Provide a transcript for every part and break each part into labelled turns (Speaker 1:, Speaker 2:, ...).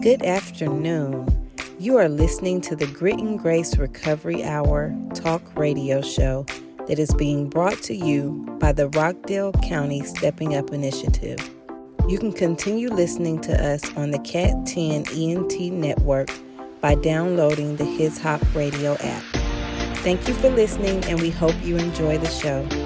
Speaker 1: Good afternoon. You are listening to the Grit and Grace Recovery Hour talk radio show that is being brought to you by the Rockdale County Stepping Up Initiative. You can continue listening to us on the Cat 10 ENT network by downloading the His Hop Radio app. Thank you for listening, and we hope you enjoy the show.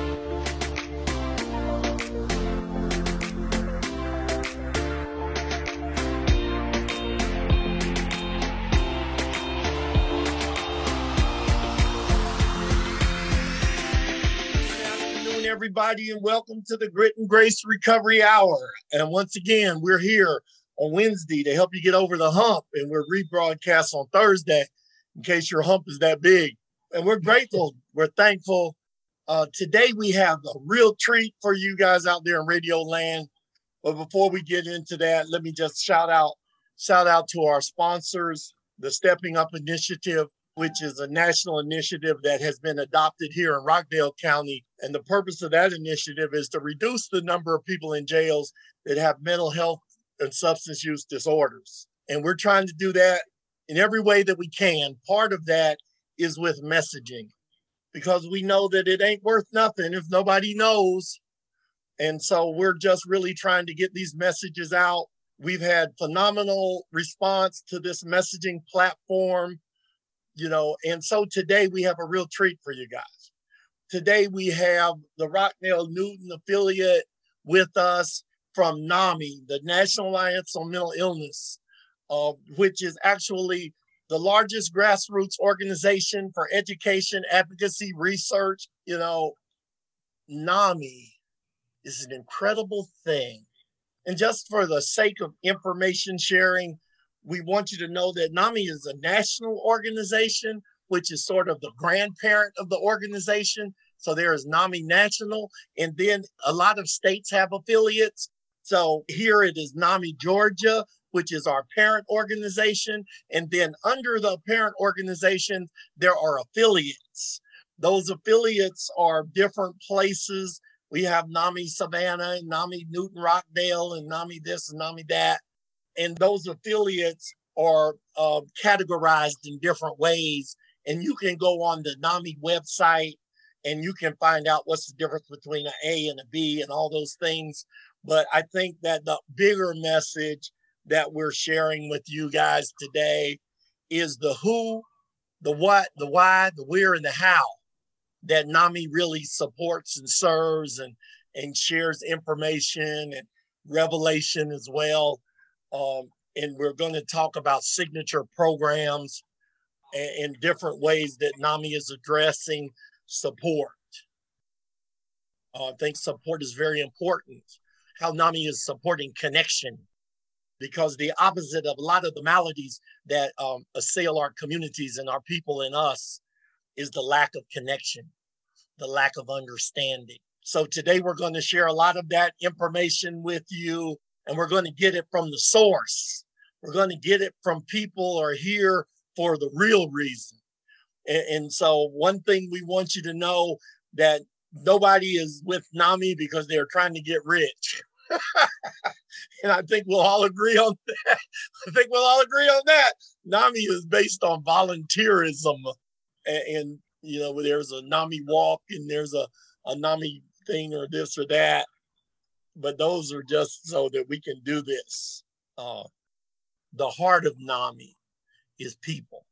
Speaker 2: Everybody, and welcome to the Grit and Grace Recovery Hour. And once again, we're here on Wednesday to help you get over the hump, and we're rebroadcast on Thursday in case your hump is that big. And we're grateful, we're thankful. Uh, today, we have a real treat for you guys out there in Radio Land. But before we get into that, let me just shout out, shout out to our sponsors, the Stepping Up Initiative, which is a national initiative that has been adopted here in Rockdale County. And the purpose of that initiative is to reduce the number of people in jails that have mental health and substance use disorders. And we're trying to do that in every way that we can. Part of that is with messaging because we know that it ain't worth nothing if nobody knows. And so we're just really trying to get these messages out. We've had phenomenal response to this messaging platform you know, and so today we have a real treat for you guys. Today we have the Rockdale Newton affiliate with us from NAMI, the National Alliance on Mental Illness, uh, which is actually the largest grassroots organization for education, advocacy, research. You know, NAMI is an incredible thing. And just for the sake of information sharing, we want you to know that NAMI is a national organization, which is sort of the grandparent of the organization. So there is NAMI National, and then a lot of states have affiliates. So here it is NAMI Georgia, which is our parent organization. And then under the parent organization, there are affiliates. Those affiliates are different places. We have NAMI Savannah and NAMI Newton Rockdale and NAMI this and NAMI that and those affiliates are uh, categorized in different ways. And you can go on the NAMI website and you can find out what's the difference between an A and a B and all those things. But I think that the bigger message that we're sharing with you guys today is the who, the what, the why, the where, and the how that NAMI really supports and serves and, and shares information and revelation as well. Um, and we're going to talk about signature programs and, and different ways that NAMI is addressing support. Uh, I think support is very important. How NAMI is supporting connection, because the opposite of a lot of the maladies that um, assail our communities and our people and us is the lack of connection, the lack of understanding. So today we're going to share a lot of that information with you and we're going to get it from the source. We're going to get it from people who are here for the real reason. And, and so, one thing we want you to know that nobody is with NAMI because they're trying to get rich. and I think we'll all agree on that. I think we'll all agree on that. NAMI is based on volunteerism. And, and you know, there's a NAMI walk and there's a, a NAMI thing or this or that but those are just so that we can do this. Uh, the heart of NAMI is people.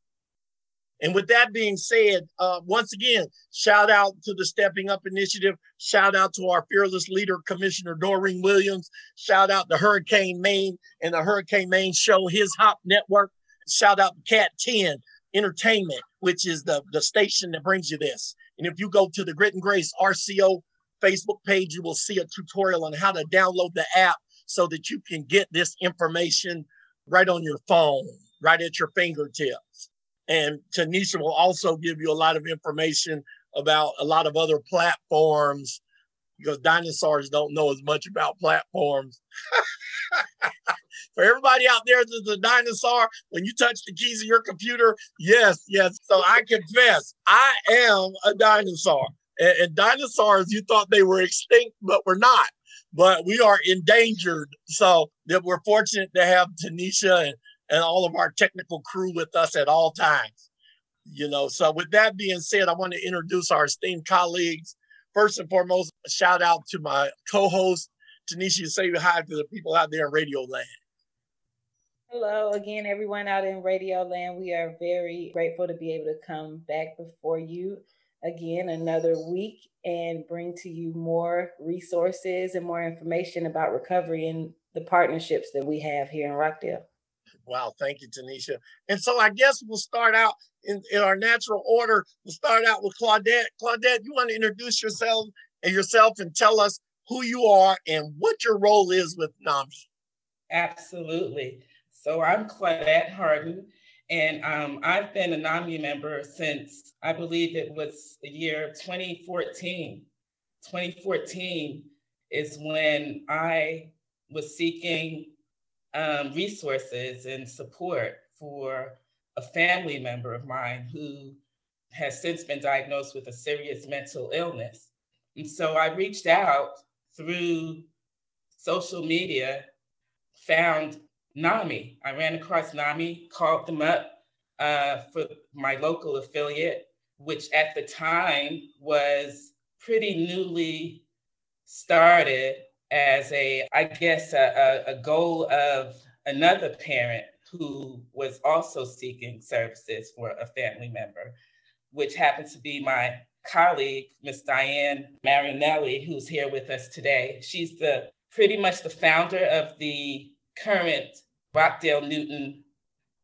Speaker 2: And with that being said, uh, once again, shout out to the Stepping Up Initiative. Shout out to our fearless leader, Commissioner Doreen Williams. Shout out to Hurricane Maine and the Hurricane Maine Show, His Hop Network. Shout out to Cat 10 Entertainment, which is the, the station that brings you this. And if you go to the Grit and Grace RCO Facebook page, you will see a tutorial on how to download the app so that you can get this information right on your phone, right at your fingertips. And Tanisha will also give you a lot of information about a lot of other platforms because dinosaurs don't know as much about platforms. For everybody out there that's a dinosaur, when you touch the keys of your computer, yes, yes. So I confess, I am a dinosaur. And, and dinosaurs, you thought they were extinct, but we're not. But we are endangered. So that we're fortunate to have Tanisha and, and all of our technical crew with us at all times. You know, so with that being said, I want to introduce our esteemed colleagues. First and foremost, a shout out to my co-host, Tanisha, say hi to the people out there in Radio Land.
Speaker 1: Hello again, everyone out in Radio Land. We are very grateful to be able to come back before you again another week and bring to you more resources and more information about recovery and the partnerships that we have here in Rockdale.
Speaker 2: Wow, thank you, Tanisha. And so I guess we'll start out in, in our natural order. We'll start out with Claudette. Claudette, you want to introduce yourself and yourself and tell us who you are and what your role is with NAMI.
Speaker 3: Absolutely. So I'm Claudette Harden, and um, I've been a NAMI member since I believe it was the year 2014. 2014 is when I was seeking um, resources and support for a family member of mine who has since been diagnosed with a serious mental illness. And so I reached out through social media, found NAMI. I ran across NAMI, called them up uh, for my local affiliate, which at the time was pretty newly started as a, I guess, a, a, goal of another parent who was also seeking services for a family member, which happens to be my colleague, Miss Diane Marinelli, who's here with us today. She's the pretty much the founder of the current Rockdale Newton,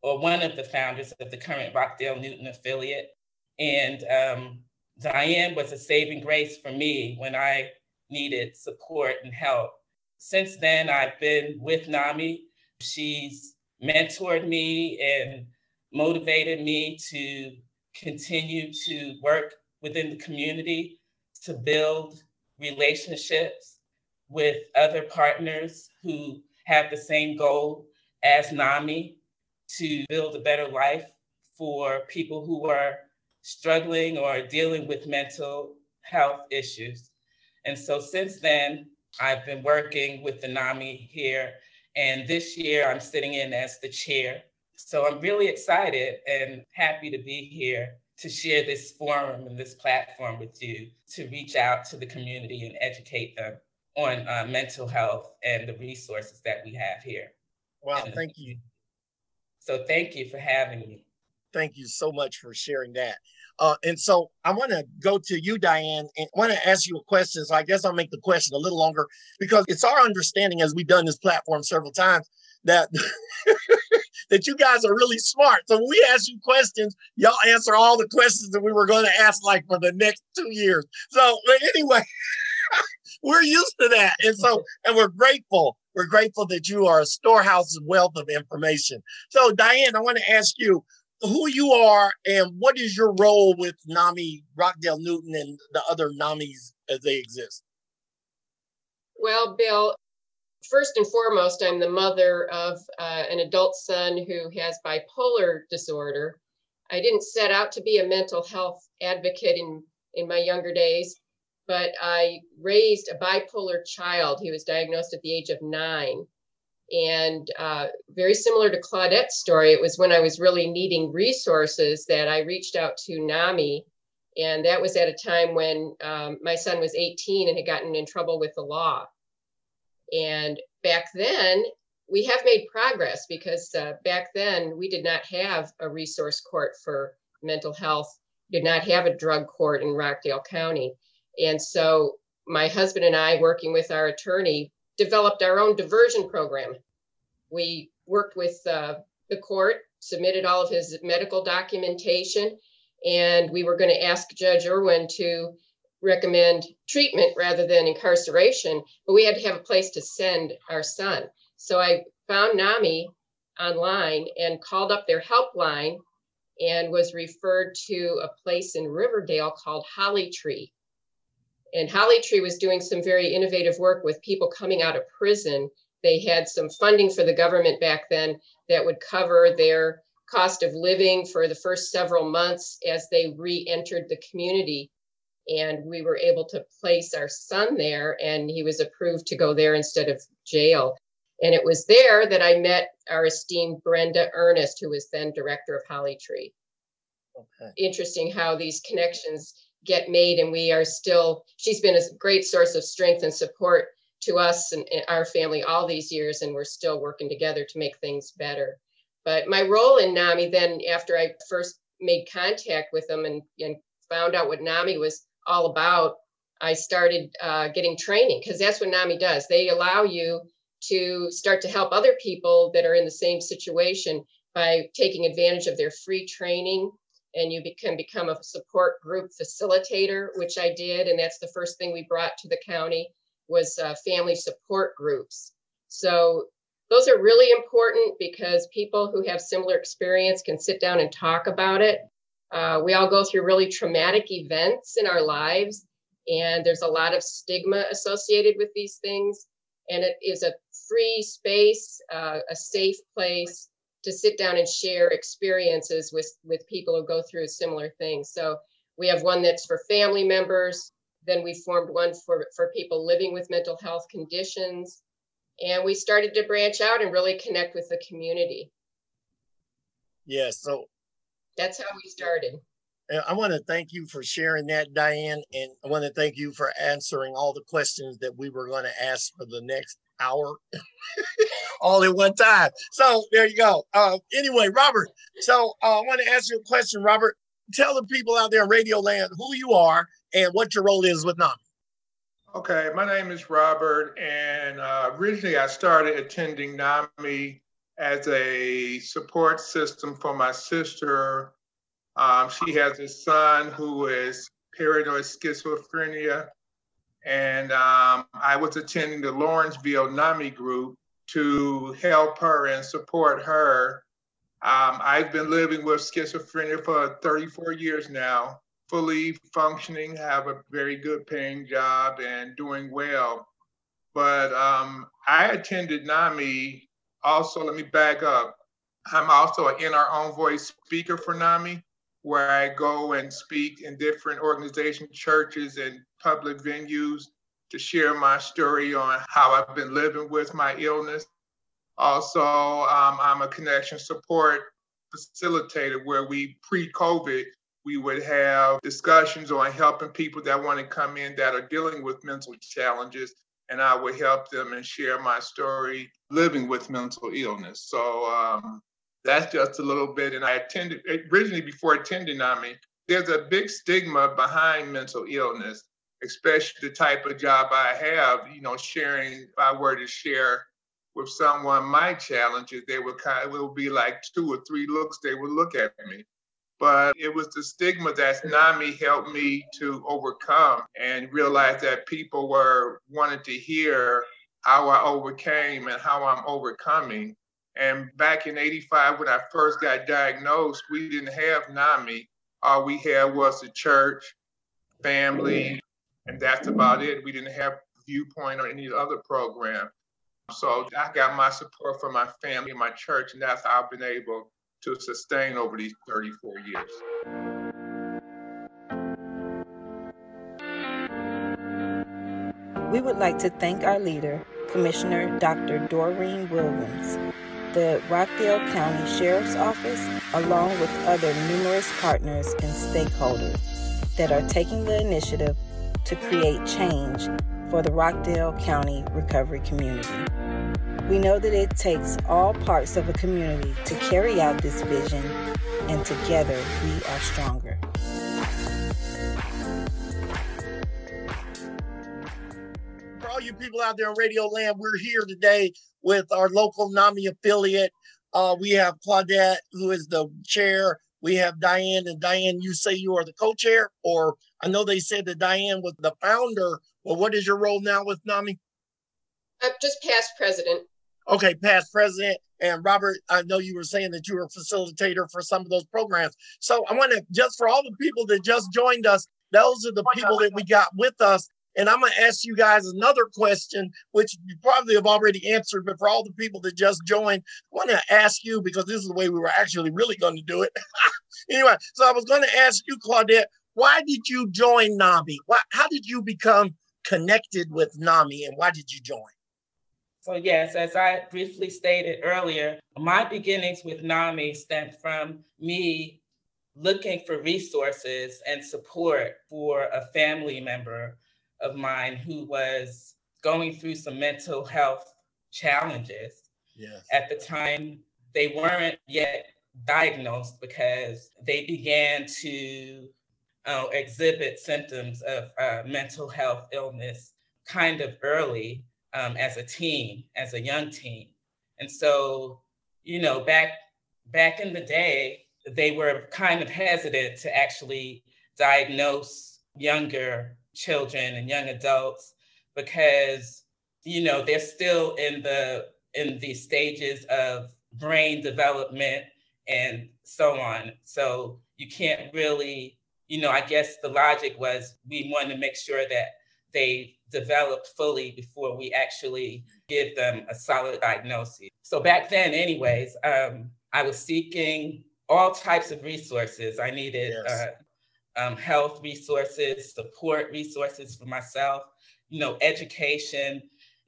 Speaker 3: or one of the founders of the current Rockdale Newton affiliate. And um, Diane was a saving grace for me when I needed support and help. Since then, I've been with NAMI. She's mentored me and motivated me to continue to work within the community to build relationships with other partners who have the same goal as NAMI to build a better life for people who are struggling or dealing with mental health issues. And so since then, I've been working with the NAMI here. And this year, I'm sitting in as the chair. So I'm really excited and happy to be here to share this forum and this platform with you to reach out to the community and educate them on uh, mental health and the resources that we have here.
Speaker 2: Wow, thank you.
Speaker 3: So thank you for having me.
Speaker 2: Thank you so much for sharing that. Uh, and so I want to go to you, Diane, and want to ask you a question. So I guess I'll make the question a little longer because it's our understanding, as we've done this platform several times, that that you guys are really smart. So when we ask you questions, y'all answer all the questions that we were going to ask like for the next two years. So anyway, we're used to that, and so and we're grateful. We're grateful that you are a storehouse of wealth of information. So Diane, I want to ask you who you are and what is your role with NAMI, Rockdale Newton, and the other NAMIs as they exist?
Speaker 4: Well, Bill, first and foremost, I'm the mother of uh, an adult son who has bipolar disorder. I didn't set out to be a mental health advocate in, in my younger days, but I raised a bipolar child. He was diagnosed at the age of nine. And uh, very similar to Claudette's story, it was when I was really needing resources that I reached out to NAMI. And that was at a time when um, my son was 18 and had gotten in trouble with the law. And back then, we have made progress because uh, back then we did not have a resource court for mental health, did not have a drug court in Rockdale County. And so my husband and I, working with our attorney, developed our own diversion program. We worked with uh, the court, submitted all of his medical documentation, and we were going to ask Judge Irwin to recommend treatment rather than incarceration, but we had to have a place to send our son. So I found NAMI online and called up their helpline and was referred to a place in Riverdale called Holly Tree. And Holly Tree was doing some very innovative work with people coming out of prison. They had some funding for the government back then that would cover their cost of living for the first several months as they re entered the community. And we were able to place our son there, and he was approved to go there instead of jail. And it was there that I met our esteemed Brenda Ernest, who was then director of Holly Tree. Okay. Interesting how these connections get made, and we are still, she's been a great source of strength and support to us and, and our family all these years, and we're still working together to make things better. But my role in NAMI then, after I first made contact with them and, and found out what NAMI was all about, I started uh, getting training because that's what NAMI does. They allow you to start to help other people that are in the same situation by taking advantage of their free training and you can become a support group facilitator which i did and that's the first thing we brought to the county was uh, family support groups. So those are really important because people who have similar experience can sit down and talk about it. Uh, we all go through really traumatic events in our lives and there's a lot of stigma associated with these things and it is a free space uh, a safe place to sit down and share experiences with with people who go through similar things. So we have one that's for family members then we formed one for for people living with mental health conditions and we started to branch out and really connect with the community.
Speaker 2: Yes yeah, so
Speaker 4: that's how we started.
Speaker 2: I want to thank you for sharing that, Diane, and I want to thank you for answering all the questions that we were going to ask for the next hour, all at one time. So there you go. Uh, anyway, Robert. So uh, I want to ask you a question, Robert. Tell the people out there in Radio Land who you are and what your role is with NAMI.
Speaker 5: Okay, my name is Robert, and uh, originally I started attending NAMI as a support system for my sister um, she has a son who is paranoid schizophrenia. And um, I was attending the Lawrenceville NAMI group to help her and support her. Um, I've been living with schizophrenia for 34 years now, fully functioning, have a very good paying job, and doing well. But um, I attended NAMI also, let me back up. I'm also an In Our Own Voice speaker for NAMI where I go and speak in different organizations, churches, and public venues to share my story on how I've been living with my illness. Also, um, I'm a connection support facilitator where we pre COVID, we would have discussions on helping people that want to come in that are dealing with mental challenges. And I would help them and share my story living with mental illness. So um, that's just a little bit. And I attended originally before attending NAMI, there's a big stigma behind mental illness, especially the type of job I have, you know, sharing, if I were to share with someone my challenges, they would kind of, it would be like two or three looks they would look at me. But it was the stigma that NAMI helped me to overcome and realize that people were wanting to hear how I overcame and how I'm overcoming and back in 85, when I first got diagnosed, we didn't have NAMI. All we had was the church, family, and that's about it. We didn't have Viewpoint or any other program. So I got my support from my family and my church, and that's how I've been able to sustain over these 34 years.
Speaker 1: We would like to thank our leader, Commissioner Dr. Doreen Williams the Rockdale County Sheriff's Office, along with other numerous partners and stakeholders that are taking the initiative to create change for the Rockdale County recovery community. We know that it takes all parts of a community to carry out this vision, and together we are stronger.
Speaker 2: For all you people out there on Radio Land, we're here today with our local NAMI affiliate. Uh, we have Claudette, who is the chair. We have Diane, and Diane, you say you are the co-chair, or I know they said that Diane was the founder. Well, what is your role now with NAMI?
Speaker 4: I'm just past president.
Speaker 2: Okay, past president. And Robert, I know you were saying that you were a facilitator for some of those programs. So I want to just for all the people that just joined us, those are the people that we got with us and I'm going to ask you guys another question, which you probably have already answered, but for all the people that just joined, I want to ask you because this is the way we were actually really going to do it. anyway, so I was going to ask you, Claudette, why did you join NAMI? Why, how did you become connected with NAMI and why did you join?
Speaker 3: So, yes, as I briefly stated earlier, my beginnings with NAMI stemmed from me looking for resources and support for a family member of mine who was going through some mental health challenges.
Speaker 2: Yes.
Speaker 3: At the time, they weren't yet diagnosed because they began to uh, exhibit symptoms of uh, mental health illness kind of early um, as a teen, as a young teen. And so, you know, back back in the day, they were kind of hesitant to actually diagnose younger children and young adults because you know they're still in the in the stages of brain development and so on. So you can't really you know i guess the logic was we want to make sure that they developed fully before we actually give them a solid diagnosis. So back then anyways um, i was seeking all types of resources. I needed yes. uh, um, health resources support resources for myself you know education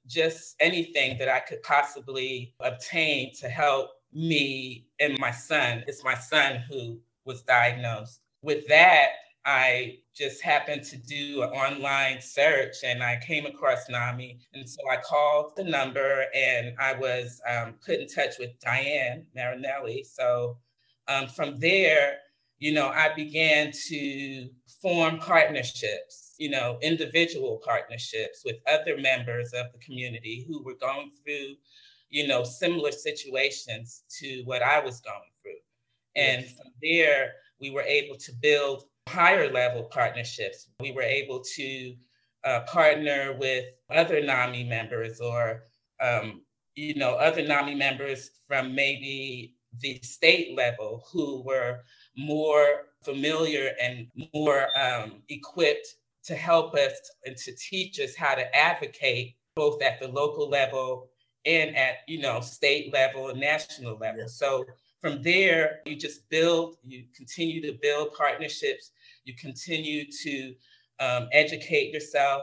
Speaker 3: just anything that I could possibly obtain to help me and my son. It's my son who was diagnosed. With that, I just happened to do an online search and I came across NAMI. And so I called the number and I was um, put in touch with Diane Marinelli. So um, from there, you know, I began to form partnerships, you know, individual partnerships with other members of the community who were going through, you know, similar situations to what I was going through. And yes. from there, we were able to build higher level partnerships. We were able to uh, partner with other NAMI members or, um, you know, other NAMI members from maybe the state level who were more familiar and more um, equipped to help us and to teach us how to advocate both at the local level and at you know state level and national level. Yeah. so from there you just build you continue to build partnerships. You continue to um, educate yourself.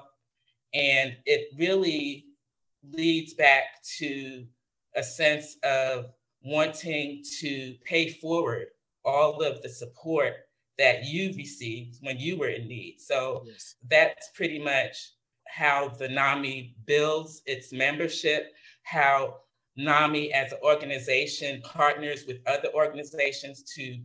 Speaker 3: And it really leads back to a sense of wanting to pay forward all of the support that you received when you were in need. So yes. that's pretty much how the NAMI builds its membership, how NAMI as an organization partners with other organizations to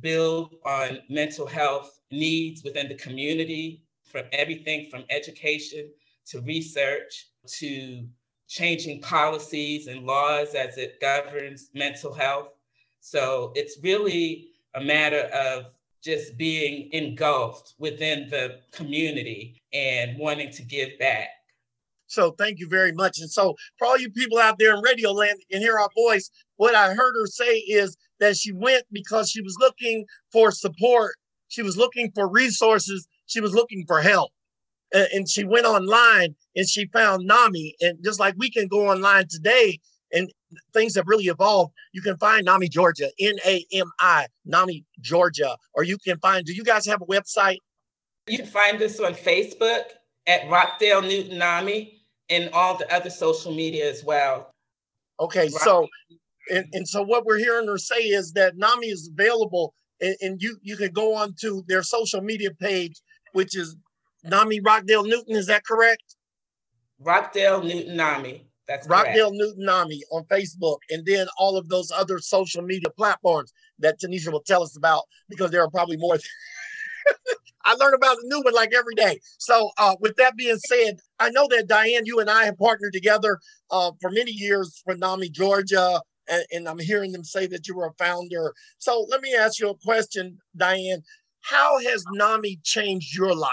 Speaker 3: build on mental health needs within the community, from everything from education to research to changing policies and laws as it governs mental health. So it's really a matter of just being engulfed within the community and wanting to give back.
Speaker 2: So thank you very much. And so for all you people out there in radio land and hear our voice, what I heard her say is that she went because she was looking for support. She was looking for resources. She was looking for help. And she went online and she found NAMI. And just like we can go online today and things have really evolved. You can find NAMI Georgia, N A M I, NAMI Georgia, or you can find, do you guys have a website?
Speaker 3: You can find us on Facebook at Rockdale Newton NAMI and all the other social media as well.
Speaker 2: Okay, Rock- so and, and so what we're hearing her say is that NAMI is available and, and you you can go on to their social media page, which is NAMI Rockdale Newton. Is that correct?
Speaker 3: Rockdale Newton NAMI. That's
Speaker 2: Rockdale correct. Newton Nami on Facebook, and then all of those other social media platforms that Tanisha will tell us about because there are probably more. I learn about a new one like every day. So, uh, with that being said, I know that Diane, you and I have partnered together uh, for many years for NAMI Georgia, and, and I'm hearing them say that you were a founder. So, let me ask you a question, Diane. How has NAMI changed your life?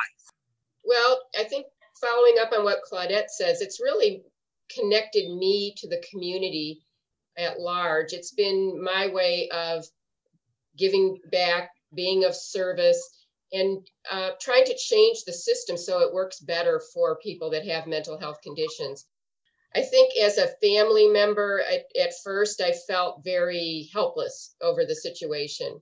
Speaker 4: Well, I think following up on what Claudette says, it's really connected me to the community at large. It's been my way of giving back, being of service, and uh, trying to change the system so it works better for people that have mental health conditions. I think as a family member, at, at first, I felt very helpless over the situation.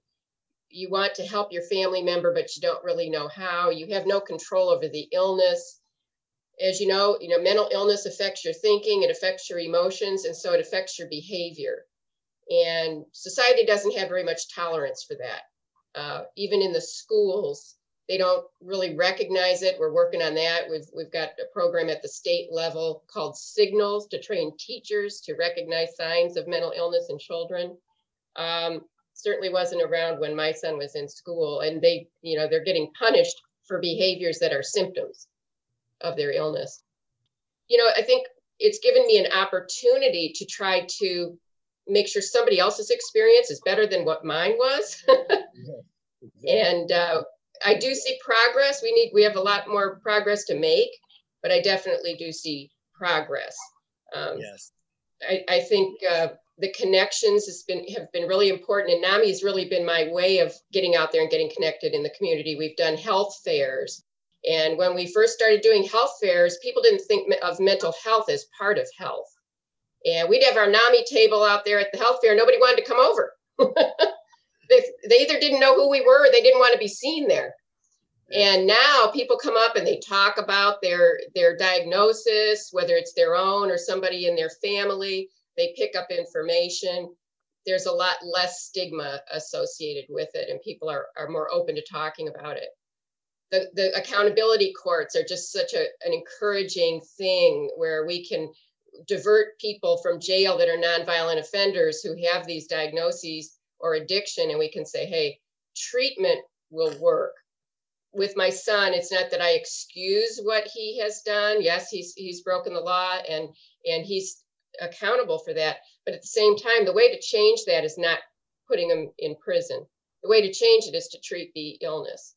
Speaker 4: You want to help your family member, but you don't really know how. You have no control over the illness as you know, you know, mental illness affects your thinking, it affects your emotions, and so it affects your behavior. And society doesn't have very much tolerance for that. Uh, even in the schools, they don't really recognize it. We're working on that. We've we've got a program at the state level called Signals to train teachers to recognize signs of mental illness in children. Um, certainly wasn't around when my son was in school, and they, you know, they're getting punished for behaviors that are symptoms of their illness. You know, I think it's given me an opportunity to try to make sure somebody else's experience is better than what mine was. And uh, I do see progress. We need, we have a lot more progress to make, but I definitely do see progress. Um,
Speaker 2: Yes.
Speaker 4: I, I think uh, the connections has been have been really important, and NAMI has really been my way of getting out there and getting connected in the community. We've done health fairs, and when we first started doing health fairs, people didn't think of mental health as part of health. And we'd have our NAMI table out there at the health fair. Nobody wanted to come over. they, they either didn't know who we were or they didn't want to be seen there. And now people come up and they talk about their their diagnosis, whether it's their own or somebody in their family. They pick up information. There's a lot less stigma associated with it, and people are, are more open to talking about it. The, the accountability courts are just such a, an encouraging thing where we can divert people from jail that are nonviolent offenders who have these diagnoses or addiction, and we can say, hey, treatment will work. With my son it's not that i excuse what he has done. Yes he's he's broken the law and and he's accountable for that. But at the same time the way to change that is not putting him in prison. The way to change it is to treat the illness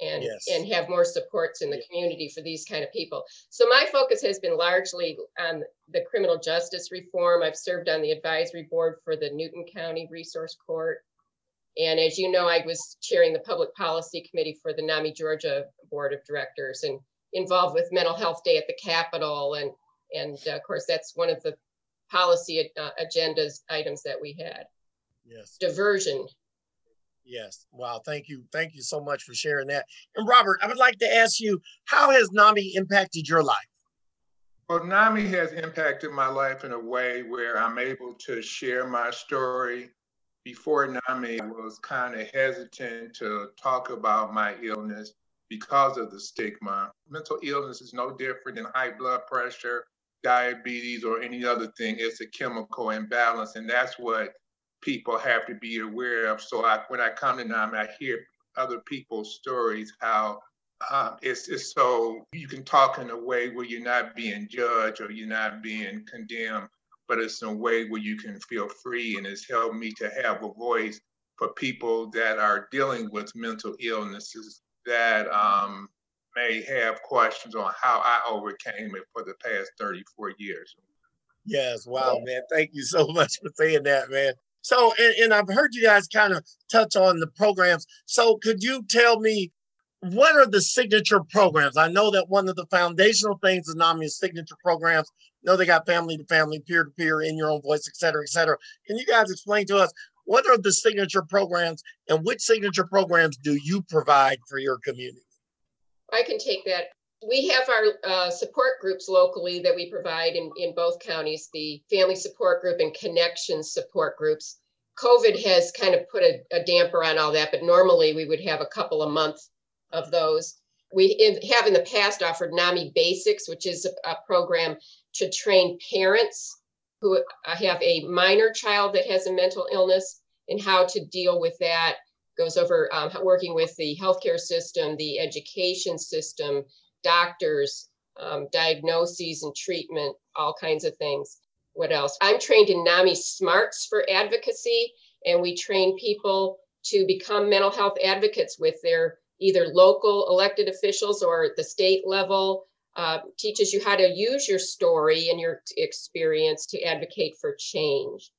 Speaker 4: and
Speaker 2: Yes.
Speaker 4: and have more supports in the community for these kind of people so my focus has been largely on the criminal justice reform i've served on the advisory board for the newton county resource court and as you know, I was chairing the public policy committee for the NAMI Georgia Board of Directors and involved with Mental Health Day at the Capitol. And, and uh, of course, that's one of the policy uh, agendas items that we had.
Speaker 2: Yes.
Speaker 4: Diversion.
Speaker 2: Yes. Wow. Thank you. Thank you so much for sharing that. And Robert, I would like to ask you, how has NAMI impacted your life?
Speaker 5: Well, NAMI has impacted my life in a way where I'm able to share my story. Before NAMI, I was kind of hesitant to talk about my illness because of the stigma. Mental illness is no different than high blood pressure, diabetes, or any other thing. It's a chemical imbalance, and that's what people have to be aware of. So I, when I come to NAMI, I hear other people's stories, how uh, it's, it's so you can talk in a way where you're not being judged or you're not being condemned, but it's in a way where you can feel free. And it's helped me to have a voice for people that are dealing with mental illnesses that um, may have questions on how I overcame it for the past 34 years.
Speaker 2: Yes. Wow, man. Thank you so much for saying that, man. So, and, and I've heard you guys kind of touch on the programs. So, could you tell me what are the signature programs? I know that one of the foundational things is NAMI's signature programs. I know they got family to family, peer to peer, in your own voice, et cetera, et cetera. Can you guys explain to us what are the signature programs and which signature programs do you provide for your community?
Speaker 4: I can take that. We have our uh, support groups locally that we provide in, in both counties the family support group and connection support groups. COVID has kind of put a, a damper on all that, but normally we would have a couple a month of those. We in, have in the past offered NAMI Basics, which is a, a program to train parents who have a minor child that has a mental illness and how to deal with that. Goes over um, working with the healthcare system, the education system, doctors, um, diagnoses and treatment, all kinds of things. What else? I'm trained in NAMI Smarts for advocacy, and we train people to become mental health advocates with their either local elected officials or at the state level. Uh, teaches you how to use your story and your experience to advocate for change.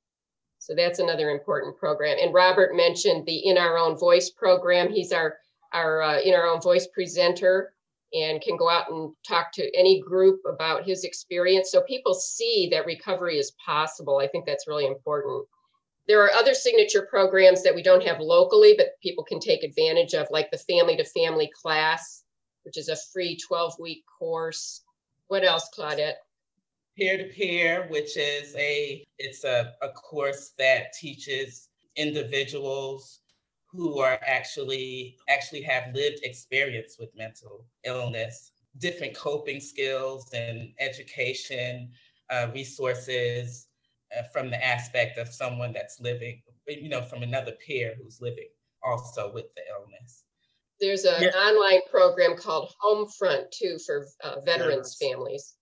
Speaker 4: So that's another important program. And Robert mentioned the In Our Own Voice program. He's our our uh, In Our Own Voice presenter and can go out and talk to any group about his experience so people see that recovery is possible. I think that's really important. There are other signature programs that we don't have locally, but people can take advantage of, like the family to family class, which is a free 12 week course. What else, Claudette?
Speaker 3: Peer to peer, which is a it's a, a course that teaches individuals who are actually actually have lived experience with mental illness, different coping skills and education uh, resources uh, from the aspect of someone that's living, you know, from another peer who's living also with the illness.
Speaker 4: There's an yeah. online program called Homefront too for uh, veterans yes. families.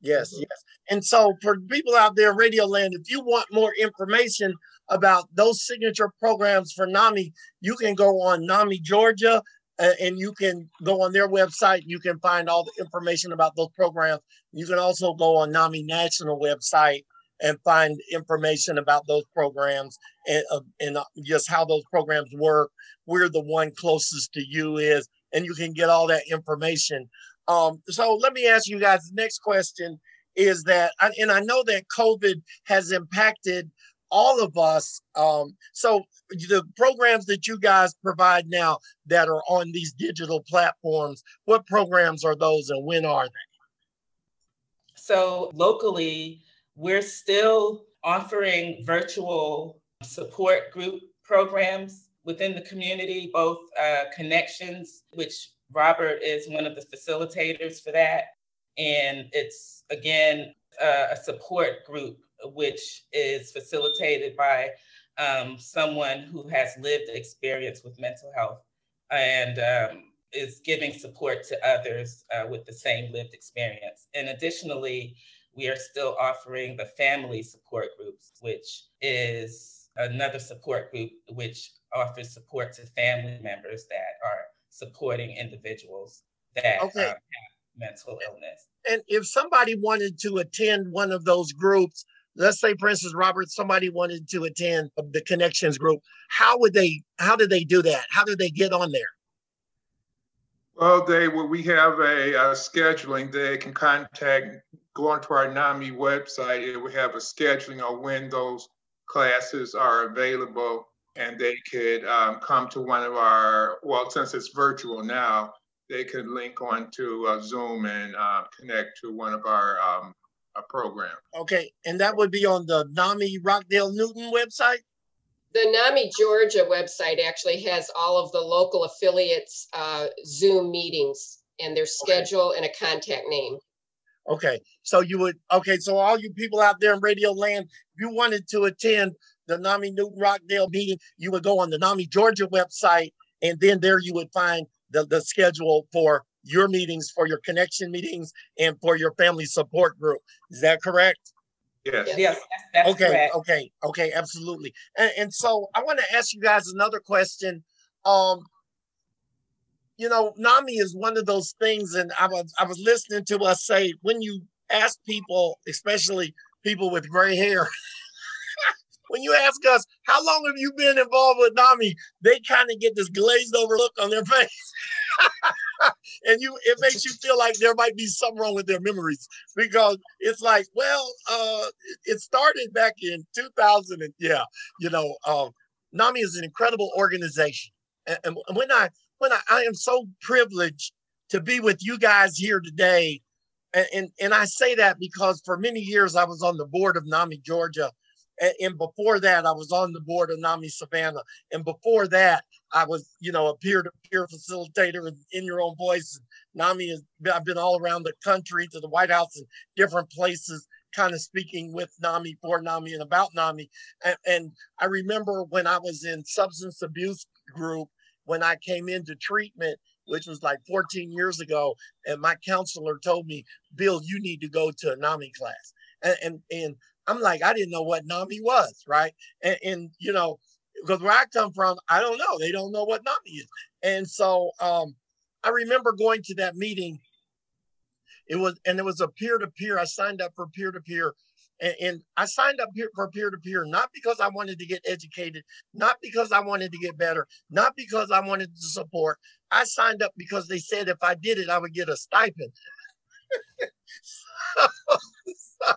Speaker 2: Yes, mm-hmm. yes. And so for people out there, Radio Land, if you want more information about those signature programs for NAMI, you can go on NAMI Georgia uh, and you can go on their website. You can find all the information about those programs. You can also go on NAMI National website and find information about those programs and, uh, and uh, just how those programs work, where the one closest to you is, and you can get all that information. Um, so let me ask you guys the next question is that, and I know that COVID has impacted all of us. Um, so the programs that you guys provide now that are on these digital platforms, what programs are those and when are they?
Speaker 3: So locally, we're still offering virtual support group programs within the community, both uh, connections, which Robert is one of the facilitators for that. And it's again uh, a support group which is facilitated by um, someone who has lived experience with mental health and um, is giving support to others uh, with the same lived experience. And additionally, we are still offering the family support groups, which is another support group which offers support to family members that are supporting individuals that okay. um, have mental illness.
Speaker 2: And if somebody wanted to attend one of those groups, let's say for instance robert somebody wanted to attend the connections group how would they how did they do that? How did they get on there?
Speaker 5: Well they well, we have a, a scheduling. They can contact go onto our nami website. It will have a scheduling of when those classes are available and they could um, come to one of our well since it's virtual now they can link onto uh, zoom and uh, connect to one of our um, a program.
Speaker 2: Okay, and that would be on the NAMI Rockdale Newton website?
Speaker 4: The NAMI Georgia website actually has all of the local affiliates' uh, Zoom meetings and their schedule okay. and a contact name.
Speaker 2: Okay, so you would, okay, so all you people out there in Radio Land, if you wanted to attend the NAMI Newton Rockdale meeting, you would go on the NAMI Georgia website, and then there you would find the, the schedule for your meetings for your connection meetings and for your family support group. Is that correct?
Speaker 5: Yes.
Speaker 3: Yes. That's,
Speaker 2: okay.
Speaker 3: Correct.
Speaker 2: Okay. Okay. Absolutely. And, and so I want to ask you guys another question. Um, you know, NAMI is one of those things, and I was I was listening to us say when you ask people, especially people with gray hair, when you ask us how long have you been involved with NAMI, they kind of get this glazed over look on their face. and you it makes you feel like there might be something wrong with their memories because it's like, well, uh, it started back in 2000 and yeah, you know, um, NAMI is an incredible organization. And, and when I when I, I am so privileged to be with you guys here today, and, and, and I say that because for many years I was on the board of NAMI Georgia, and, and before that I was on the board of NAMI Savannah, and before that I was, you know, a peer-to-peer facilitator in, in your own voice. NAMI has I've been all around the country to the White House and different places, kind of speaking with NAMI, for NAMI, and about NAMI. And, and I remember when I was in substance abuse group, when I came into treatment, which was like 14 years ago, and my counselor told me, Bill, you need to go to a NAMI class. And, and, and I'm like, I didn't know what NAMI was, right? And, and you know, because where I come from, I don't know. They don't know what NAMI is. And so um, I remember going to that meeting. It was, and it was a peer to peer. I signed up for peer to peer. And, I signed up for peer to peer, not because I wanted to get educated, not because I wanted to get better, not because I wanted to support. I signed up because they said if I did it, I would get a stipend. so, so,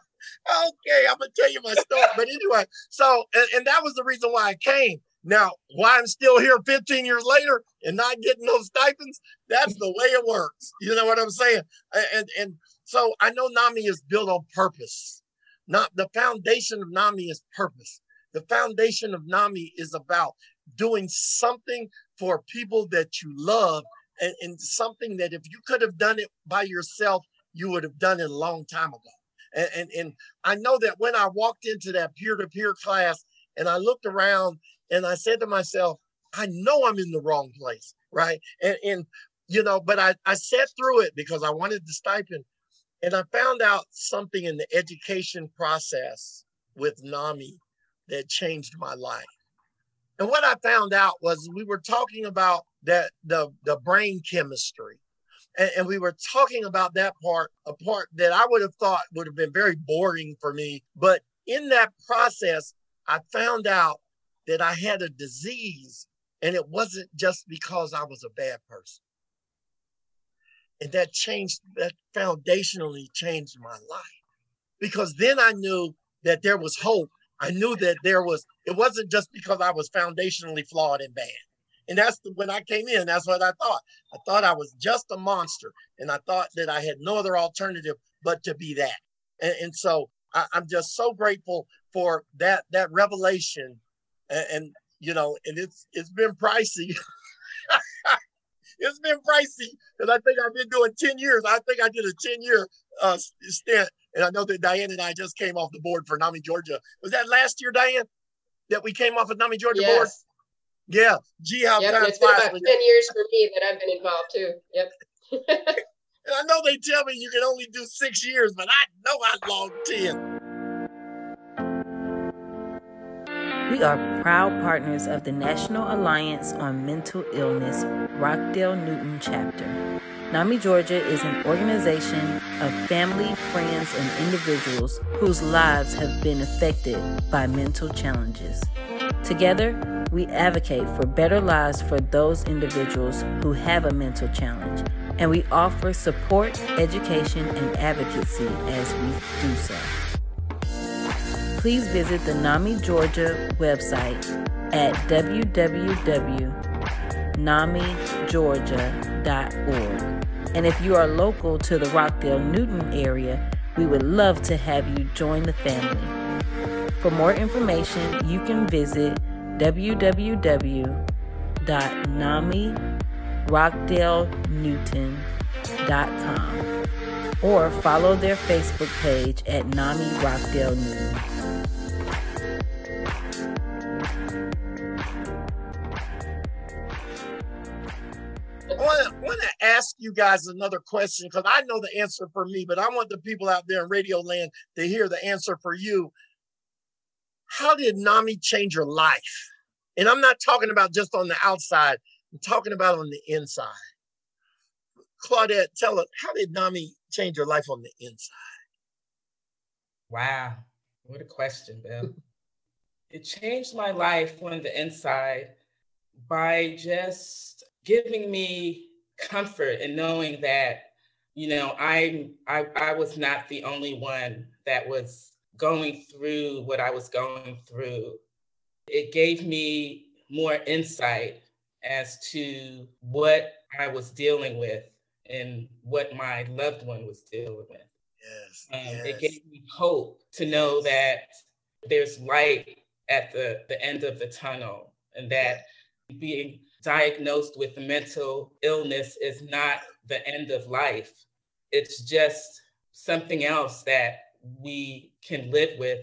Speaker 2: okay, I'm gonna tell you my story. but anyway, so and, and that was the reason why I came. Now, why I'm still here 15 years later and not getting those stipends, that's the way it works. You know what I'm saying? And and So I know NAMI is built on purpose. Not the foundation of NAMI is purpose. The foundation of NAMI is about doing something for people that you love and, and something that if you could have done it by yourself, you would have done it a long time ago. And, and, and I know that when I walked into that peer-to-peer class and I looked around and I said to myself, I know I'm in the wrong place, right? And, and you know, but I, I sat through it because I wanted the stipend. And I found out something in the education process with NAMI that changed my life. And what I found out was we were talking about that the, the brain chemistry. And, and we were talking about that part, a part that I would have thought would have been very boring for me. But in that process, I found out that I had a disease and it wasn't just because I was a bad person. And that changed, that foundationally changed my life. Because then I knew that there was hope. I knew that there was, it wasn't just because I was foundationally flawed and bad. And that's the, when I came in, that's what I thought. I thought I was just a monster. And I thought that I had no other alternative but to be that. And, and so I, am just so grateful for that, that revelation. And, and you know, and it's, it's been pricey. it's been pricey because I think I've been doing 10 years. I think I did a 10 year uh, stint. And I know that Diane and I just came off the board for NAMI Georgia. Was that last year, Diane, that we came off of NAMI Georgia
Speaker 4: yes.
Speaker 2: board? Yeah. Gee, how
Speaker 4: yep,
Speaker 2: time
Speaker 4: it's been about 10 years for me that I've been involved too. Yep.
Speaker 2: and I know they tell me you can only do six years, but I know I logged 10.
Speaker 1: We are proud partners of the National Alliance on Mental Illness Rockdale Newton chapter. NAMI Georgia is an organization of family, friends, and individuals whose lives have been affected by mental challenges. Together, we advocate for better lives for those individuals who have a mental challenge, and we offer support, education, and advocacy as we do so please visit the NAMI Georgia website at www.namigeorgia.org. And if you are local to the Rockdale Newton area, we would love to have you join the family. For more information, you can visit www.namirockdalenewton.com or follow their Facebook page at NAMI Rockdale
Speaker 2: to ask you guys another question because I know the answer for me, but I want the people out there in radio land to hear the answer for you. How did NAMI change your life? And I'm not talking about just on the outside, I'm talking about on the inside. Claudette, tell us, how did NAMI change your life on the inside?
Speaker 3: Wow, what a question, Bill. it changed my life on the inside by just giving me comfort in knowing that you know I, I i was not the only one that was going through what i was going through it gave me more insight as to what i was dealing with and what my loved one was dealing with
Speaker 2: yes,
Speaker 3: um,
Speaker 2: yes.
Speaker 3: it gave me hope to know that there's light at the, the end of the tunnel and that being diagnosed with mental illness is not the end of life. It's just something else that we can live with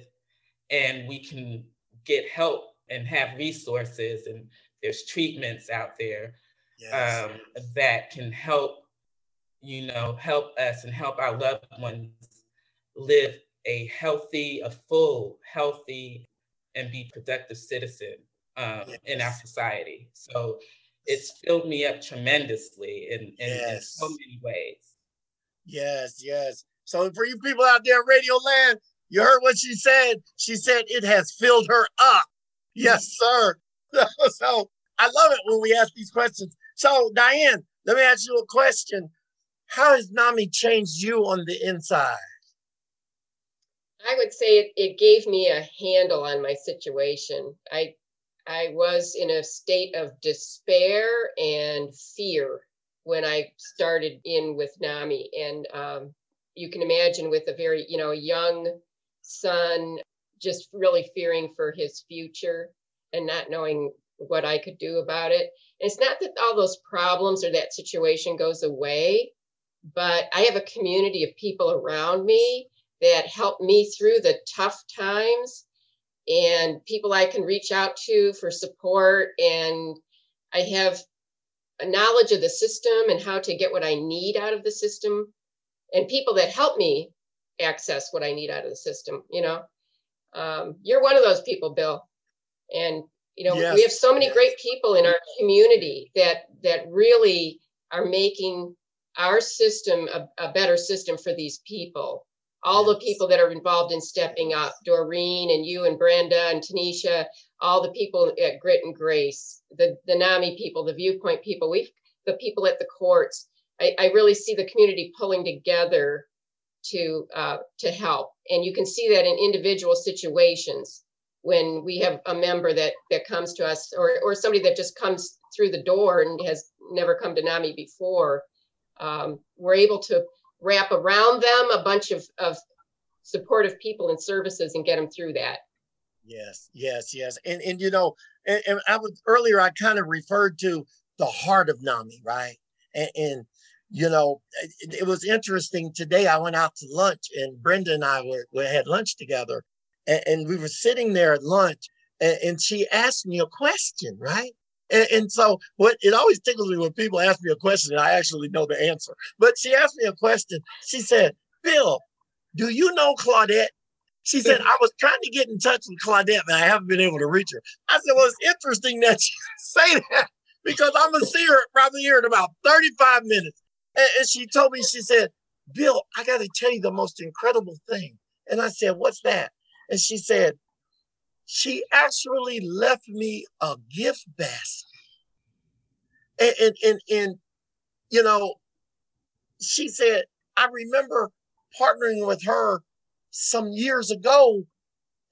Speaker 3: and we can get help and have resources and there's treatments out there yes. um, that can help you know help us and help our loved ones live a healthy a full healthy and be productive citizen um, yes. in our society. So it's filled me up tremendously in, in, yes. in so many ways.
Speaker 2: Yes, yes. So for you people out there, Radio Land, you heard what she said. She said it has filled her up. Yes, sir. so I love it when we ask these questions. So Diane, let me ask you a question. How has NAMI changed you on the inside?
Speaker 4: I would say it, it gave me a handle on my situation. I I was in a state of despair and fear when I started in with NAMI. And um, you can imagine with a very, you know, young son, just really fearing for his future and not knowing what I could do about it. And it's not that all those problems or that situation goes away, but I have a community of people around me that help me through the tough times and people I can reach out to for support. And I have a knowledge of the system and how to get what I need out of the system and people that help me access what I need out of the system, you know. Um, you're one of those people, Bill. And you know, yes. we have so many great people in our community that that really are making our system a, a better system for these people. All yes. the people that are involved in stepping up, Doreen and you and Brenda and Tanisha, all the people at Grit and Grace, the, the NAMI people, the viewpoint people, we've the people at the courts. I, I really see the community pulling together to uh, to help, and you can see that in individual situations when we have a member that that comes to us, or or somebody that just comes through the door and has never come to NAMI before. Um, we're able to wrap around them a bunch of, of supportive people and services and get them through that.
Speaker 2: Yes, yes, yes. And and you know, and, and I was earlier I kind of referred to the heart of NAMI, right? And, and you know, it, it, was interesting today. I went out to lunch, and Brenda and I were, we had lunch together, and, and, we were sitting there at lunch, and, and she asked me a question, right? And, and, so what it always tickles me when people ask me a question and I actually know the answer. But she asked me a question. She said, Bill, do you know Claudette? She said, I was trying to get in touch with Claudette, but I haven't been able to reach her. I said, Well, it's interesting that you say that because I'm gonna see her probably here in about 35 minutes. And, she told me, she said, Bill, I gotta tell you the most incredible thing. And I said, What's that? And she said, She actually left me a gift basket. And and and, and you know, she said, I remember partnering with her some years ago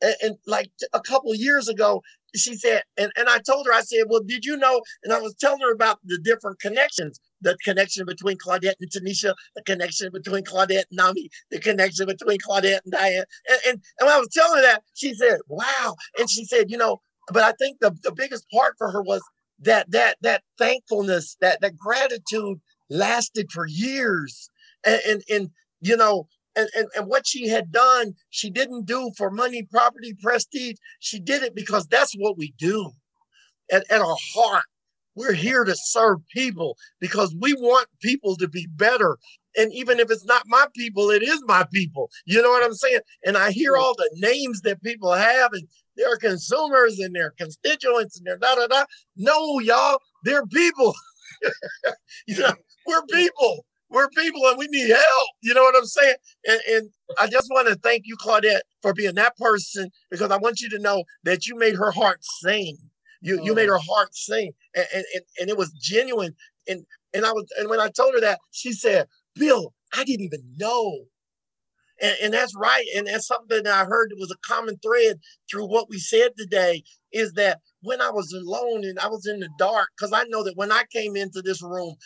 Speaker 2: and, and, like a couple years ago she said and, and i told her i said well did you know and i was telling her about the different connections the connection between claudette and tanisha the connection between claudette and nami the connection between claudette and diane and, and, and when i was telling her that she said wow and she said you know but i think the, the biggest part for her was that that that thankfulness that that gratitude lasted for years and and, and you know and, and, and what she had done, she didn't do for money, property, prestige. She did it because that's what we do. At, at our heart, we're here to serve people because we want people to be better. And even if it's not my people, it is my people. You know what I'm saying? And I hear all the names that people have, and they're consumers and they're constituents and they're da da da. No, y'all, they're people. you know, we're people we're people and we need help. You know what I'm saying? And, and I just want to thank you, Claudette, for being that person because I want you to know that you made her heart sing. You oh. you made oh. her heart sing, and, and and it was genuine. And and I was and when I told her that, she said, "Bill, I didn't even know." And, and that's right. And that's something that I heard was a common thread through what we said today is that when I was alone and I was in the dark, because I know that when I came into this room,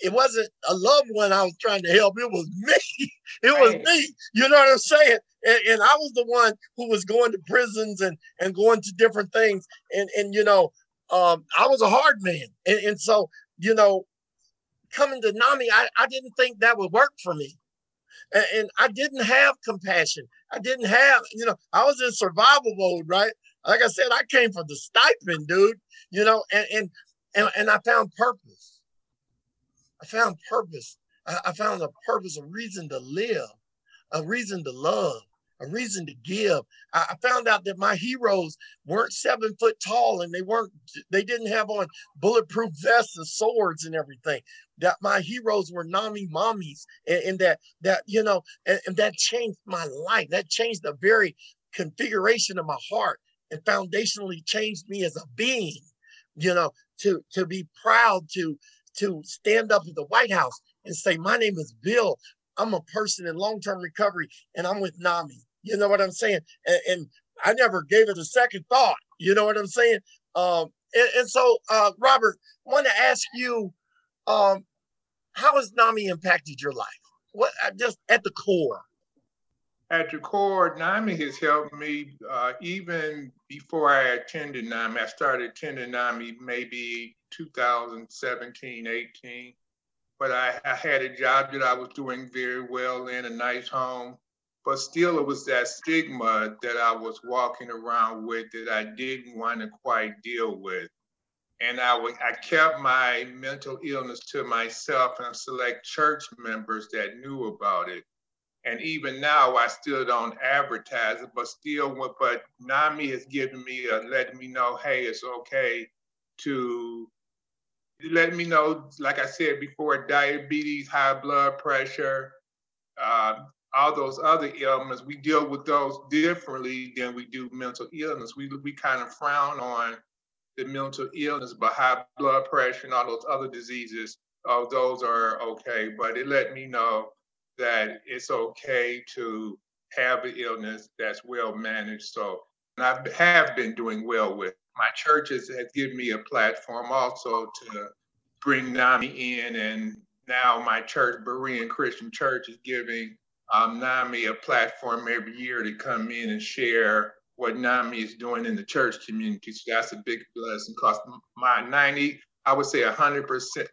Speaker 2: it wasn't a loved one I was trying to help. It was me. It was me. You know what I'm saying? And, and, I was the one who was going to prisons and, and going to different things. And, and you know, um, I was a hard man. And, and so, you know, coming to NAMI, I, I didn't think that would work for me. And, and I didn't have compassion. I didn't have, you know, I was in survival mode, right? Like I said, I came for the stipend, dude, you know, and, and, and, and I found purpose I found purpose. I, I found a purpose, a reason to live, a reason to love, a reason to give. I, I found out that my heroes weren't seven foot tall and they weren't, they didn't have on bulletproof vests and swords and everything. That my heroes were Nami mommies and, and that, that, you know, and, and that changed my life. That changed the very configuration of my heart and foundationally changed me as a being you know to to be proud to to stand up at the White House and say, My name is Bill. I'm a person in long term recovery and I'm with NAMI. You know what I'm saying? And, and, I never gave it a second thought. You know what I'm saying? Um, and, and, so, uh, Robert, I want to ask you um, how has NAMI impacted your life? what uh, just at the core?
Speaker 5: At the core, NAMI has helped me uh, even before I attended NAMI. I started attending NAMI maybe 2017, 18. But I, I had a job that I was doing very well in, a nice home. But still, it was that stigma that I was walking around with that I didn't want to quite deal with and I, w- I kept my mental illness to myself and select church members that knew about it. And even now, I still don't advertise it, but still, but NAMI has given me, a, letting me know, hey, it's okay to let me know, like I said before, diabetes, high blood pressure, uh, all those other ailments, we deal with those differently than we do mental illness. We, we kind of frown on the mental illness, but high blood pressure and all those other diseases, uh, those are okay. But it let me know that it's okay to have an illness that's well managed. So I have been doing well with. My churches has given me a platform also to bring NAMI in, and now my church, Berean Christian Church, is giving um, NAMI a platform every year to come in and share what NAMI is doing in the church community. So that's a big blessing because my 90, I would say 100%,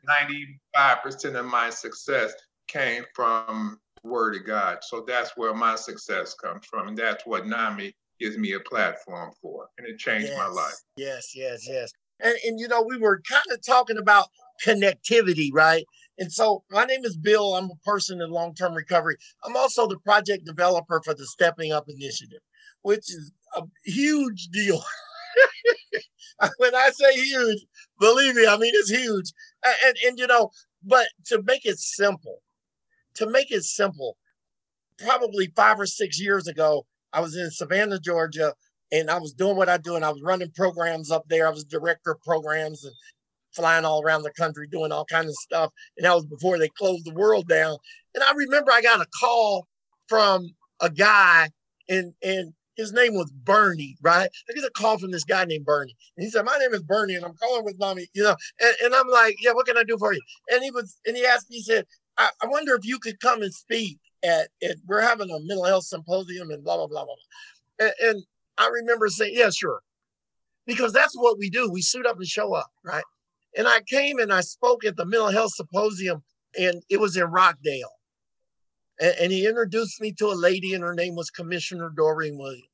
Speaker 5: 95% of my success came from Word of God. So that's where my success comes from. And that's what NAMI gives me a platform for. And it changed
Speaker 2: yes,
Speaker 5: my life.
Speaker 2: Yes, yes, yes. And, and, you know, we were kind of talking about connectivity, right? And so my name is Bill. I'm a person in long term recovery. I'm also the project developer for the Stepping Up Initiative, which is a huge deal. when I say huge, believe me, I mean it's huge. And, and, and you know, but to make it simple, to make it simple, probably five or six years ago, I was in Savannah, Georgia, and I was doing what I do, and I was running programs up there. I was director of programs and flying all around the country doing all kinds of stuff. And that was before they closed the world down. And I remember I got a call from a guy, and and his name was Bernie, right? I get a call from this guy named Bernie. And he said, My name is Bernie, and I'm calling with NAMI, you know. And, and I'm like, Yeah, what can I do for you? And he was, and he asked me, he said, I, I wonder if you could come and speak at, at, we're having a mental health symposium and blah, blah, blah, blah. And, and I remember saying, Yeah, sure. Because that's what we do. We suit up and show up, right? And I came and I spoke at the mental health symposium, and it was in Rockdale. And, and he introduced me to a lady, and her name was Commissioner Doreen Williams.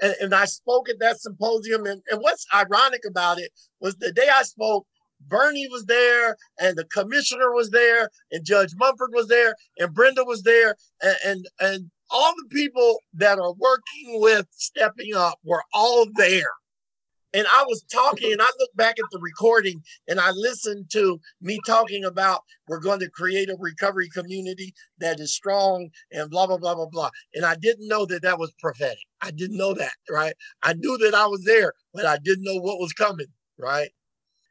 Speaker 2: And, and I spoke at that symposium. And, and what's ironic about it was the day I spoke, Bernie was there, and the commissioner was there, and Judge Mumford was there, and Brenda was there, and, and, and all the people that are working with Stepping Up were all there. And I was talking, and I look back at the recording and I listened to me talking about we're going to create a recovery community that is strong and blah, blah, blah, blah, blah. And I didn't know that that was prophetic. I didn't know that, right? I knew that I was there, but I didn't know what was coming, right?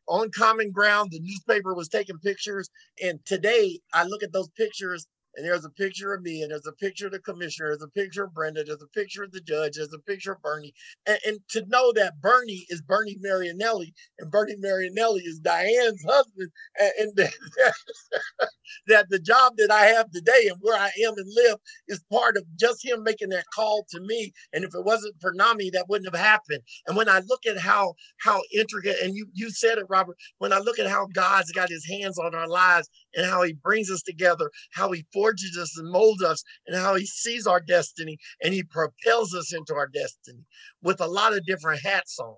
Speaker 2: On common ground, the newspaper was taking pictures. And today I look at those pictures and there's a picture of me, and there's a picture of the commissioner, there's a picture of Brenda, there's a picture of the judge, there's a picture of Bernie. And, and to know that Bernie is Bernie Marianelli, and Bernie Marianelli is Diane's husband, and, and that, that the job that I have today and where I am and live is part of just him making that call to me. And if it wasn't for NAMI, that wouldn't have happened. And when I look at how how intricate, and you you said it, Robert, when I look at how God's got his hands on our lives and how he brings us together, how he forges us and molds us, and how he sees our destiny and he propels us into our destiny with a lot of different hats on.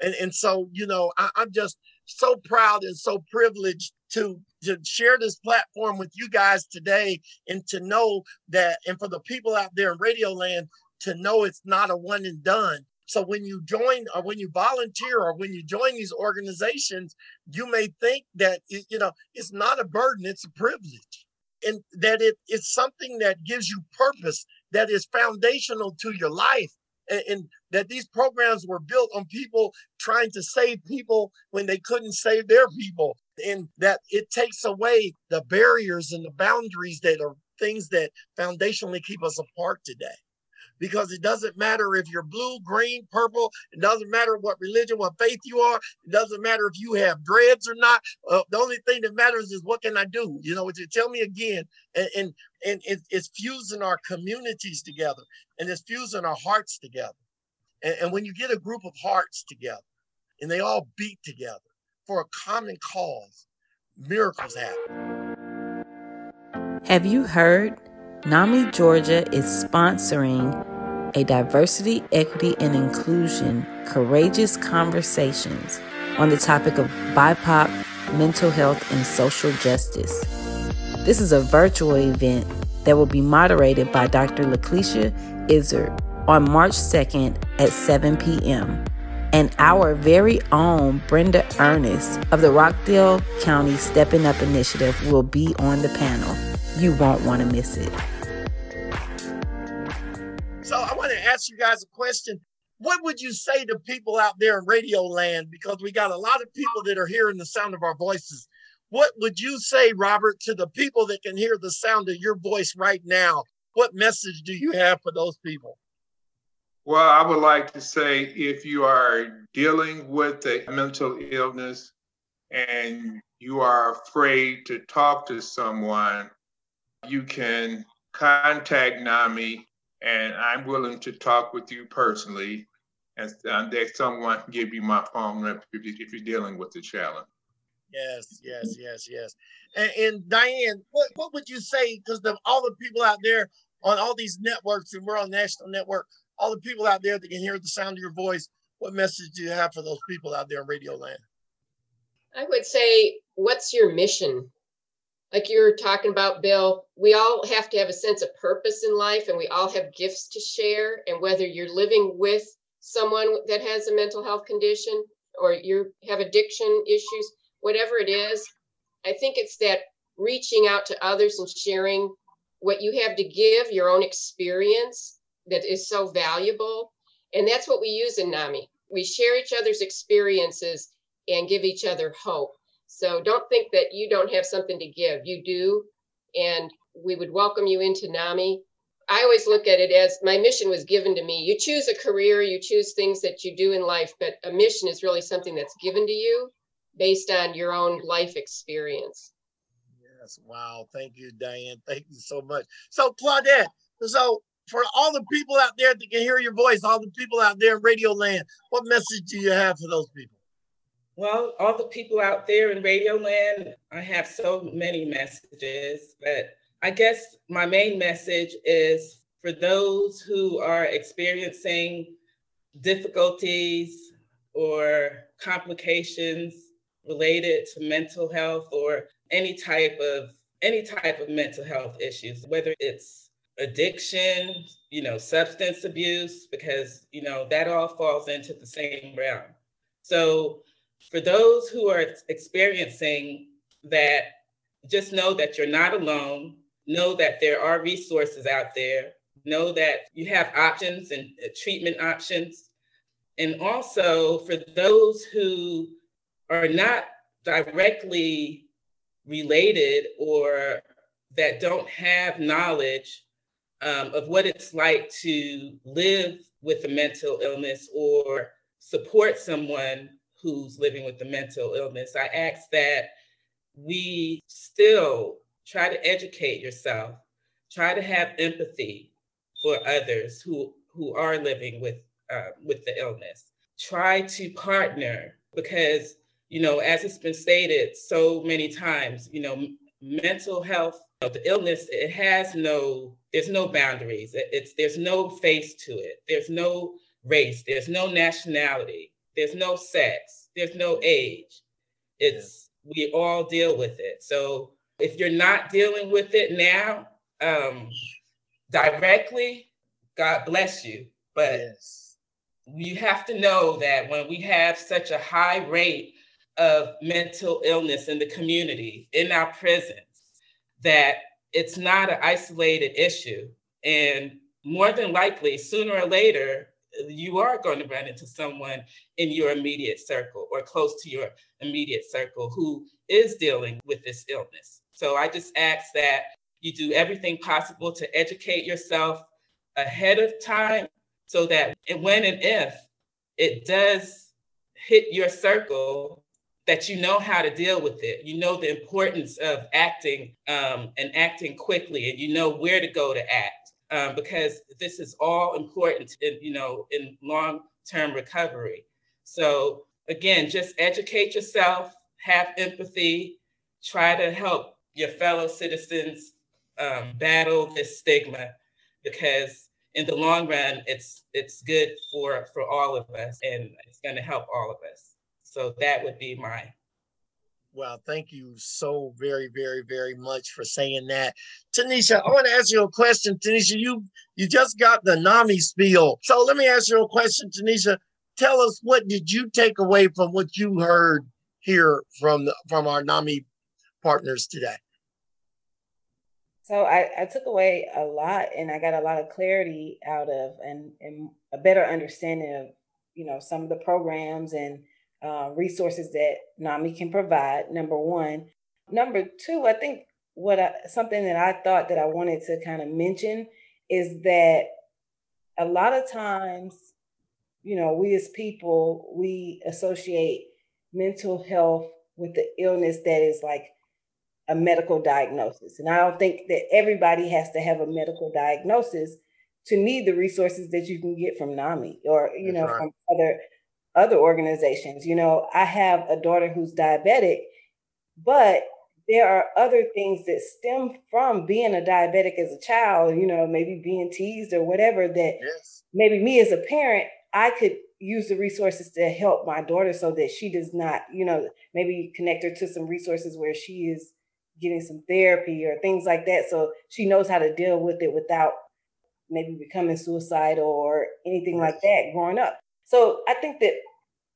Speaker 2: And, and so, you know, I, I'm just so proud and so privileged to to share this platform with you guys today and to know that and for the people out there in radio land to know it's not a one and done so when you join or when you volunteer or when you join these organizations, you may think that you know it's not a burden, it's a privilege. And that it is something that gives you purpose that is foundational to your life. And, and that these programs were built on people trying to save people when they couldn't save their people. And that it takes away the barriers and the boundaries that are things that foundationally keep us apart today. Because it doesn't matter if you're blue, green, purple. It doesn't matter what religion, what faith you are. It doesn't matter if you have dreads or not. Uh, the only thing that matters is what can I do? You know, you tell me again, and and, and it, it's fusing our communities together, and it's fusing our hearts together. And, and when you get a group of hearts together, and they all beat together for a common cause, miracles happen.
Speaker 1: Have you heard? NAMI Georgia is sponsoring a diversity, equity, and inclusion courageous conversations on the topic of BIPOC, mental health, and social justice. This is a virtual event that will be moderated by Dr. LaCleisha Izzard on March 2nd at 7 p.m. And our very own Brenda Ernest of the Rockdale County Stepping Up Initiative will be on the panel. You won't want to miss it.
Speaker 2: So I want to ask you guys a question. What would you say to people out there in radio land? Because we got a lot of people that are hearing the sound of our voices. What would you say, Robert, to the people that can hear the sound of your voice right now? What message do you have for those people?
Speaker 5: Well, I would like to say if you are dealing with a mental illness and you are afraid to talk to someone, you can contact NAMI and I'm willing to talk with you personally. And, and that someone can give you my phone number if, if you're dealing with the challenge.
Speaker 2: Yes, yes, yes, yes. And, and Diane, what, what would you say? Because all the people out there on all these networks, and we're on national network, all the people out there that can hear the sound of your voice, what message do you have for those people out there in radio land?
Speaker 4: I would say, what's your mission? Like you were talking about, Bill, we all have to have a sense of purpose in life and we all have gifts to share. And whether you're living with someone that has a mental health condition or you have addiction issues, whatever it is, I think it's that reaching out to others and sharing what you have to give, your own experience that is so valuable. And that's what we use in NAMI. We share each other's experiences and give each other hope. So don't think that you don't have something to give. You do. And we would welcome you into NAMI. I always look at it as my mission was given to me. You choose a career, you choose things that you do in life, but a mission is really something that's given to you based on your own life experience.
Speaker 2: Yes. Wow. Thank you, Diane. Thank you so much. So, Claudette, so for all the people out there that can hear your voice, all the people out there in radio land, what message do you have for those people?
Speaker 3: Well, all the people out there in radio land, I have so many messages, but I guess my main message is for those who are experiencing difficulties or complications related to mental health or any type of any type of mental health issues whether it's addiction you know substance abuse because you know that all falls into the same realm. So for those who are experiencing that just know that you're not alone. Know that there are resources out there. Know that you have options and uh, treatment options. And also for those who are not directly related or that don't have knowledge um, of what it's like to live with a mental illness or support someone who's living with a mental illness. I ask that we still try to educate yourself, try to have empathy for others who, who are living with, uh, with the illness. Try to partner because, you know, as it's been stated so many times, you know, mental health, the illness, it has no, there's no boundaries. It's, there's no face to it. There's no race. There's no nationality. There's no sex. There's no age. It's, yeah. we all deal with it. So if you're not dealing with it now, um, directly, God bless you. But yes. you have to know that when we have such a high rate of mental illness in the community, in our prisons, that it's not an isolated issue. And more than likely, sooner or later, you are going to run into someone in your immediate circle or close to your immediate circle who is dealing with this illness. So I just ask that you do everything possible to educate yourself, ahead of time so that when and if it does hit your circle, that you know how to deal with it. You know the importance of acting um, and acting quickly, and you know where to go to act um, because this is all important in you know in long-term recovery. So again, just educate yourself, have empathy, try to help your fellow citizens um, battle this stigma because in the long run it's it's good for for all of us and it's going to help all of us so that would be my
Speaker 2: well thank you so very very very much for saying that. Tanisha i want to ask you a question. Tanisha you you just got the nami spiel. So let me ask you a question tanisha. Tell us what did you take away from what you heard here from the, from our nami partners today?
Speaker 1: So I, I took away a lot and I got a lot of clarity out of and, and a better understanding of, you know, some of the programs and uh, resources that NAMI can provide, number one. Number two, I think what I, something that I thought that I wanted to kind of mention is that a lot of times, you know, we as people, we associate mental health with the illness that is like a medical diagnosis. And I don't think that everybody has to have a medical diagnosis to need the resources that you can get from NAMI or, you That's know, right. from other other organizations. You know, I have a daughter who's diabetic, but there are other things that stem from being a diabetic as a child, you know, maybe being teased or whatever that yes. maybe me as a parent, I could use the resources to help my daughter so that she does not, you know, maybe connect her to some resources where she is getting some therapy or things like that. So she knows how to deal with it without maybe becoming suicidal or anything like that growing up. So I think that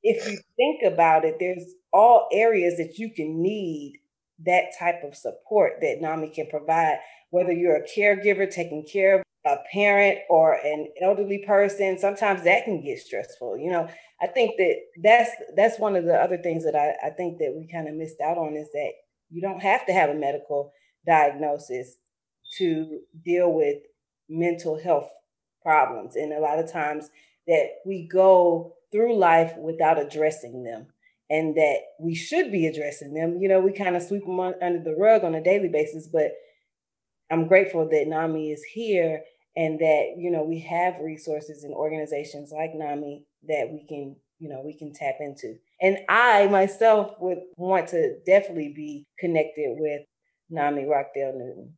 Speaker 1: if you think about it, there's all areas that you can need that type of support that NAMI can provide, whether you're a caregiver taking care of a parent or an elderly person sometimes that can get stressful you know i think that that's that's one of the other things that i, I think that we kind of missed out on is that you don't have to have a medical diagnosis to deal with mental health problems. And a lot of times that we go through life without addressing them and that we should be addressing them. You know, we kind of sweep them under the rug on a daily basis, but I'm grateful that NAMI is here and that, you know, we have resources and organizations like NAMI that we can, you know, we can tap into. And I myself would want to definitely be connected with Nami Rockdale Newton.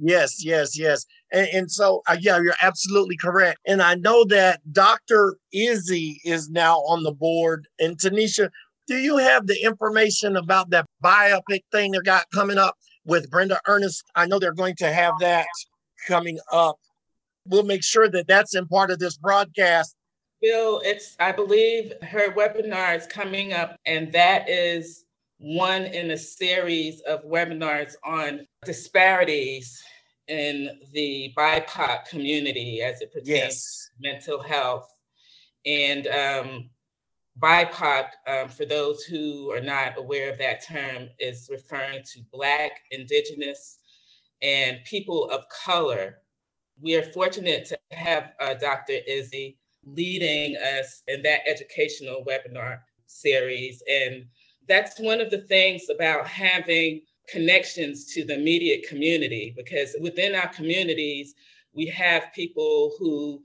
Speaker 2: Yes, yes, yes. And, and so, uh, yeah, you're absolutely correct. And I know that Dr. Izzy is now on the board. And Tanisha, do you have the information about that BIPOC thing they got coming up with Brenda Ernest? I know they're going to have that coming up. We'll make sure that that's in part of this broadcast
Speaker 3: Bill, it's, I believe her webinar is coming up, and that is one in a series of webinars on disparities in the BIPOC community as it pertains yes. to mental health. And um, BIPOC, um, for those who are not aware of that term, is referring to Black, Indigenous, and people of color. We are fortunate to have uh, Dr. Izzy leading us in that educational webinar series. And that's one of the things about having connections to the immediate community, because within our communities, we have people who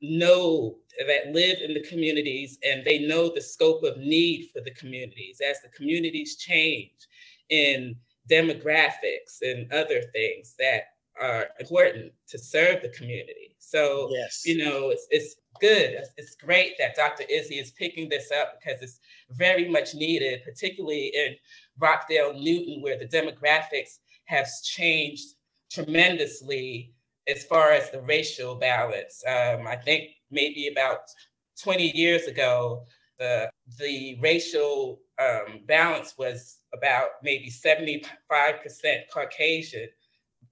Speaker 3: know that live in the communities and they know the scope of need for the communities as the communities change in demographics and other things that are important to serve the community. So, yes. you know, it's, it's good. It's great that Dr. Izzy is picking this up because it's very much needed, particularly in Rockdale Newton, where the demographics have changed tremendously as far as the racial balance. Um, I think maybe about 20 years ago, the, the racial um, balance was about maybe 75% Caucasian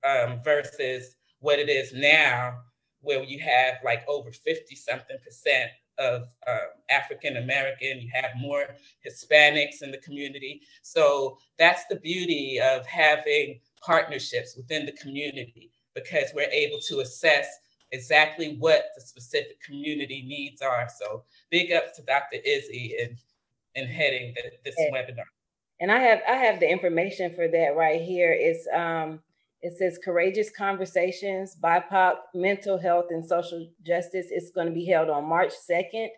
Speaker 3: um, versus what it is now, where you have like over 50 something percent of um, African American, you have more Hispanics in the community. So that's the beauty of having partnerships within the community because we're able to assess exactly what the specific community needs are. So big ups to Dr. Izzy and in, in heading the, this and, webinar.
Speaker 1: And I have I have the information for that right here. It's um it says courageous conversations, BIPOC mental health and social justice. It's going to be held on March 2nd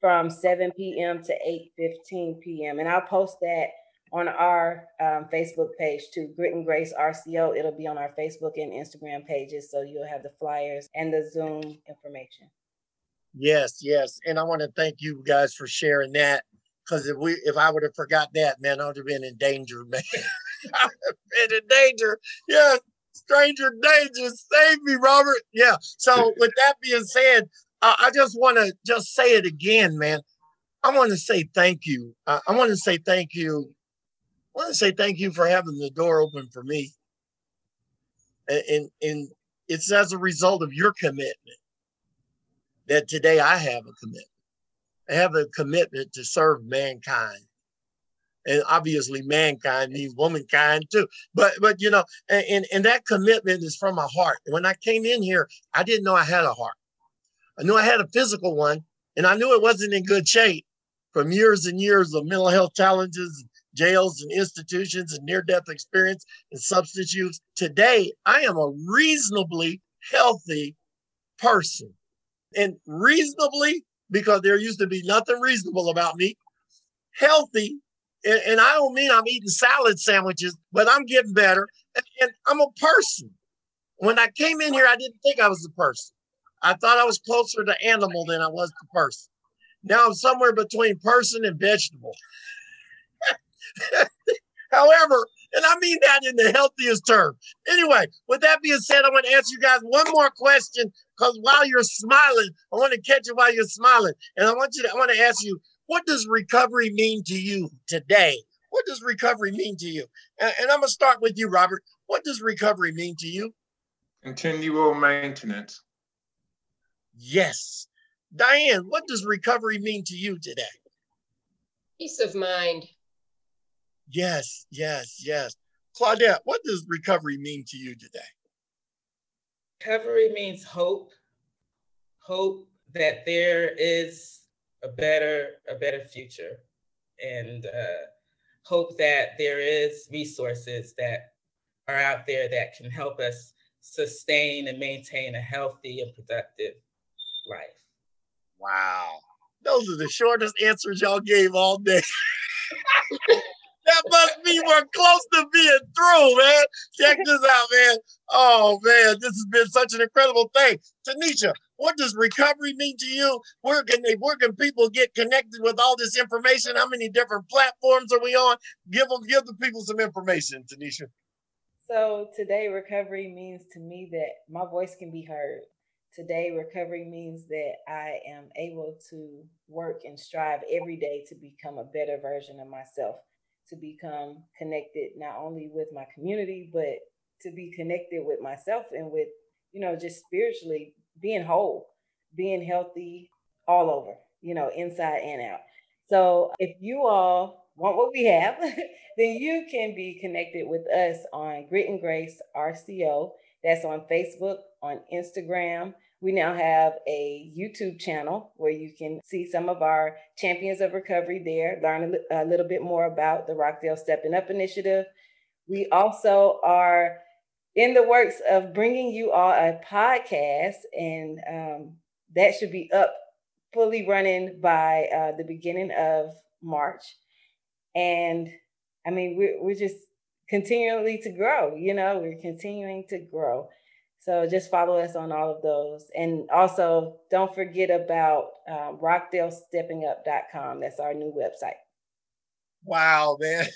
Speaker 1: from 7 p.m. to 8:15 p.m. And I'll post that on our um, Facebook page to Grit and Grace RCO. It'll be on our Facebook and Instagram pages, so you'll have the flyers and the Zoom information.
Speaker 2: Yes, yes, and I want to thank you guys for sharing that. Because if we, if I would have forgot that, man, I would have been in danger, man. I would have been in danger. Yeah, stranger danger, save me, Robert. Yeah. So with that being said, uh, I just want to just say it again, man. I want to say thank you. Uh, I want to say thank you I want to say thank you for having the door open for me. And, and, and it's as a result of your commitment that today I have a commitment. I have a commitment to serve mankind. And obviously mankind means womankind too. But but you know, and, and that commitment is from my heart. When I came in here, I didn't know I had a heart. I knew I had a physical one, and I knew it wasn't in good shape from years and years of mental health challenges jails and institutions and near death experience and substance use. Today, I am a reasonably healthy person. And reasonably, because there used to be nothing reasonable about me, healthy. And, and I don't mean I'm eating salad sandwiches, but I'm getting better. And, and I'm a person. When I came in here, I didn't think I was a person. I thought I was closer to animal than I was to person. Now I'm somewhere between person and vegetable. However, and I mean that in the healthiest term. Anyway, with that being said, I want to ask you guys one more question because while you're smiling, I want to catch you while you're smiling. And I want you to, I want to ask you, what does recovery mean to you today? What does recovery mean to you? And, and I'm going to start with you, Robert. What does recovery mean to you?
Speaker 5: Continual maintenance.
Speaker 2: Yes. Diane, what does recovery mean to you today?
Speaker 4: Peace of mind.
Speaker 2: Yes, yes, yes. Claudette, what does recovery mean to you today?
Speaker 3: Recovery means hope, hope that there is a better, a better future, and uh, hope that there is resources that are out there that can help us sustain and maintain a healthy and productive life.
Speaker 2: Wow. Those are the shortest answers y'all gave all day. that must be we're close to being through, man. Check this out, man. Oh man, this has been such an incredible thing. Tanisha, what does recovery mean to you? Where can they where can people get connected with all this information? How many different platforms are we on? Give them give the people some information, Tanisha.
Speaker 1: So today recovery means to me that my voice can be heard. Today recovery means that I am able to work and strive every day to become a better version of myself to become connected not only with my community, but to be connected with myself and with, you know, just spiritually being whole, being healthy all over, you know, inside and out. So if you all want what we have, then you can be connected with us on Grit and Grace RCO. That's on Facebook, on Instagram, we now have a YouTube channel where you can see some of our champions of recovery there, learn a, a little bit more about the Rockdale Stepping Up initiative. We also are in the works of bringing you all a podcast, and um, that should be up fully running by uh, the beginning of March. And I mean, we're, we're just continually to grow, you know, we're continuing to grow. So just follow us on all of those. And also don't forget about um, rockdalesteppingup.com. That's our new website.
Speaker 2: Wow, man.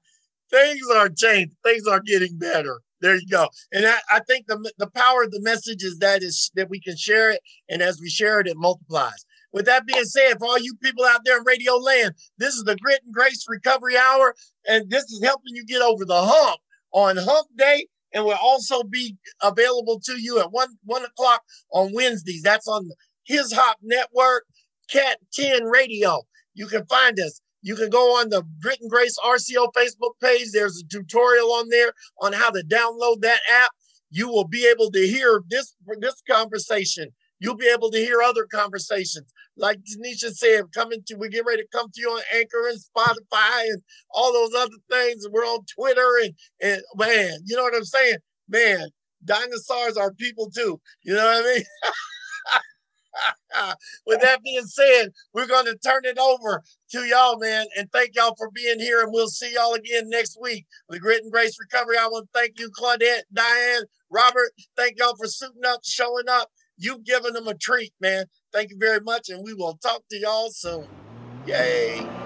Speaker 2: Things are changed. Things are getting better. There you go. And I, I think the, the power of the message is that is that we can share it. And as we share it, it multiplies. With that being said, for all you people out there in radio land, this is the Grit and Grace Recovery Hour. And this is helping you get over the hump on hump day and will also be available to you at one one o'clock on Wednesdays. That's on His Hop Network, Cat 10 Radio. You can find us. You can go on the Grit and Grace RCO Facebook page. There's a tutorial on there on how to download that app. you will be able to hear this this conversation. You'll be able to hear other conversations. Like Denisha said, coming to we get ready to come to you on Anchor and Spotify and all those other things. And we're on Twitter and and man, you know what I'm saying? Man, dinosaurs are people too. You know what I mean? With that being said, we're going to turn it over to y'all, man. And thank y'all for being here. And we'll see y'all again next week with Grit and Grace Recovery. I want to thank you, Claudette, Diane, Robert. Thank y'all for suiting up, showing up. You've given them a treat, man. Thank you very much. And we will talk to y'all soon. Yay.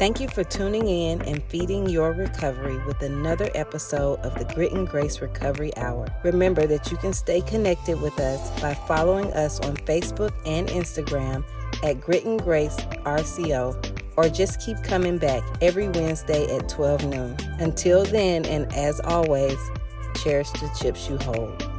Speaker 1: Thank you for tuning in and feeding your recovery with another episode of the Grit and Grace Recovery Hour. Remember that you can stay connected with us by following us on Facebook and Instagram at Grit and Grace RCO, or just keep coming back every Wednesday at 12 noon. Until then, and as always, cherish the chips you hold.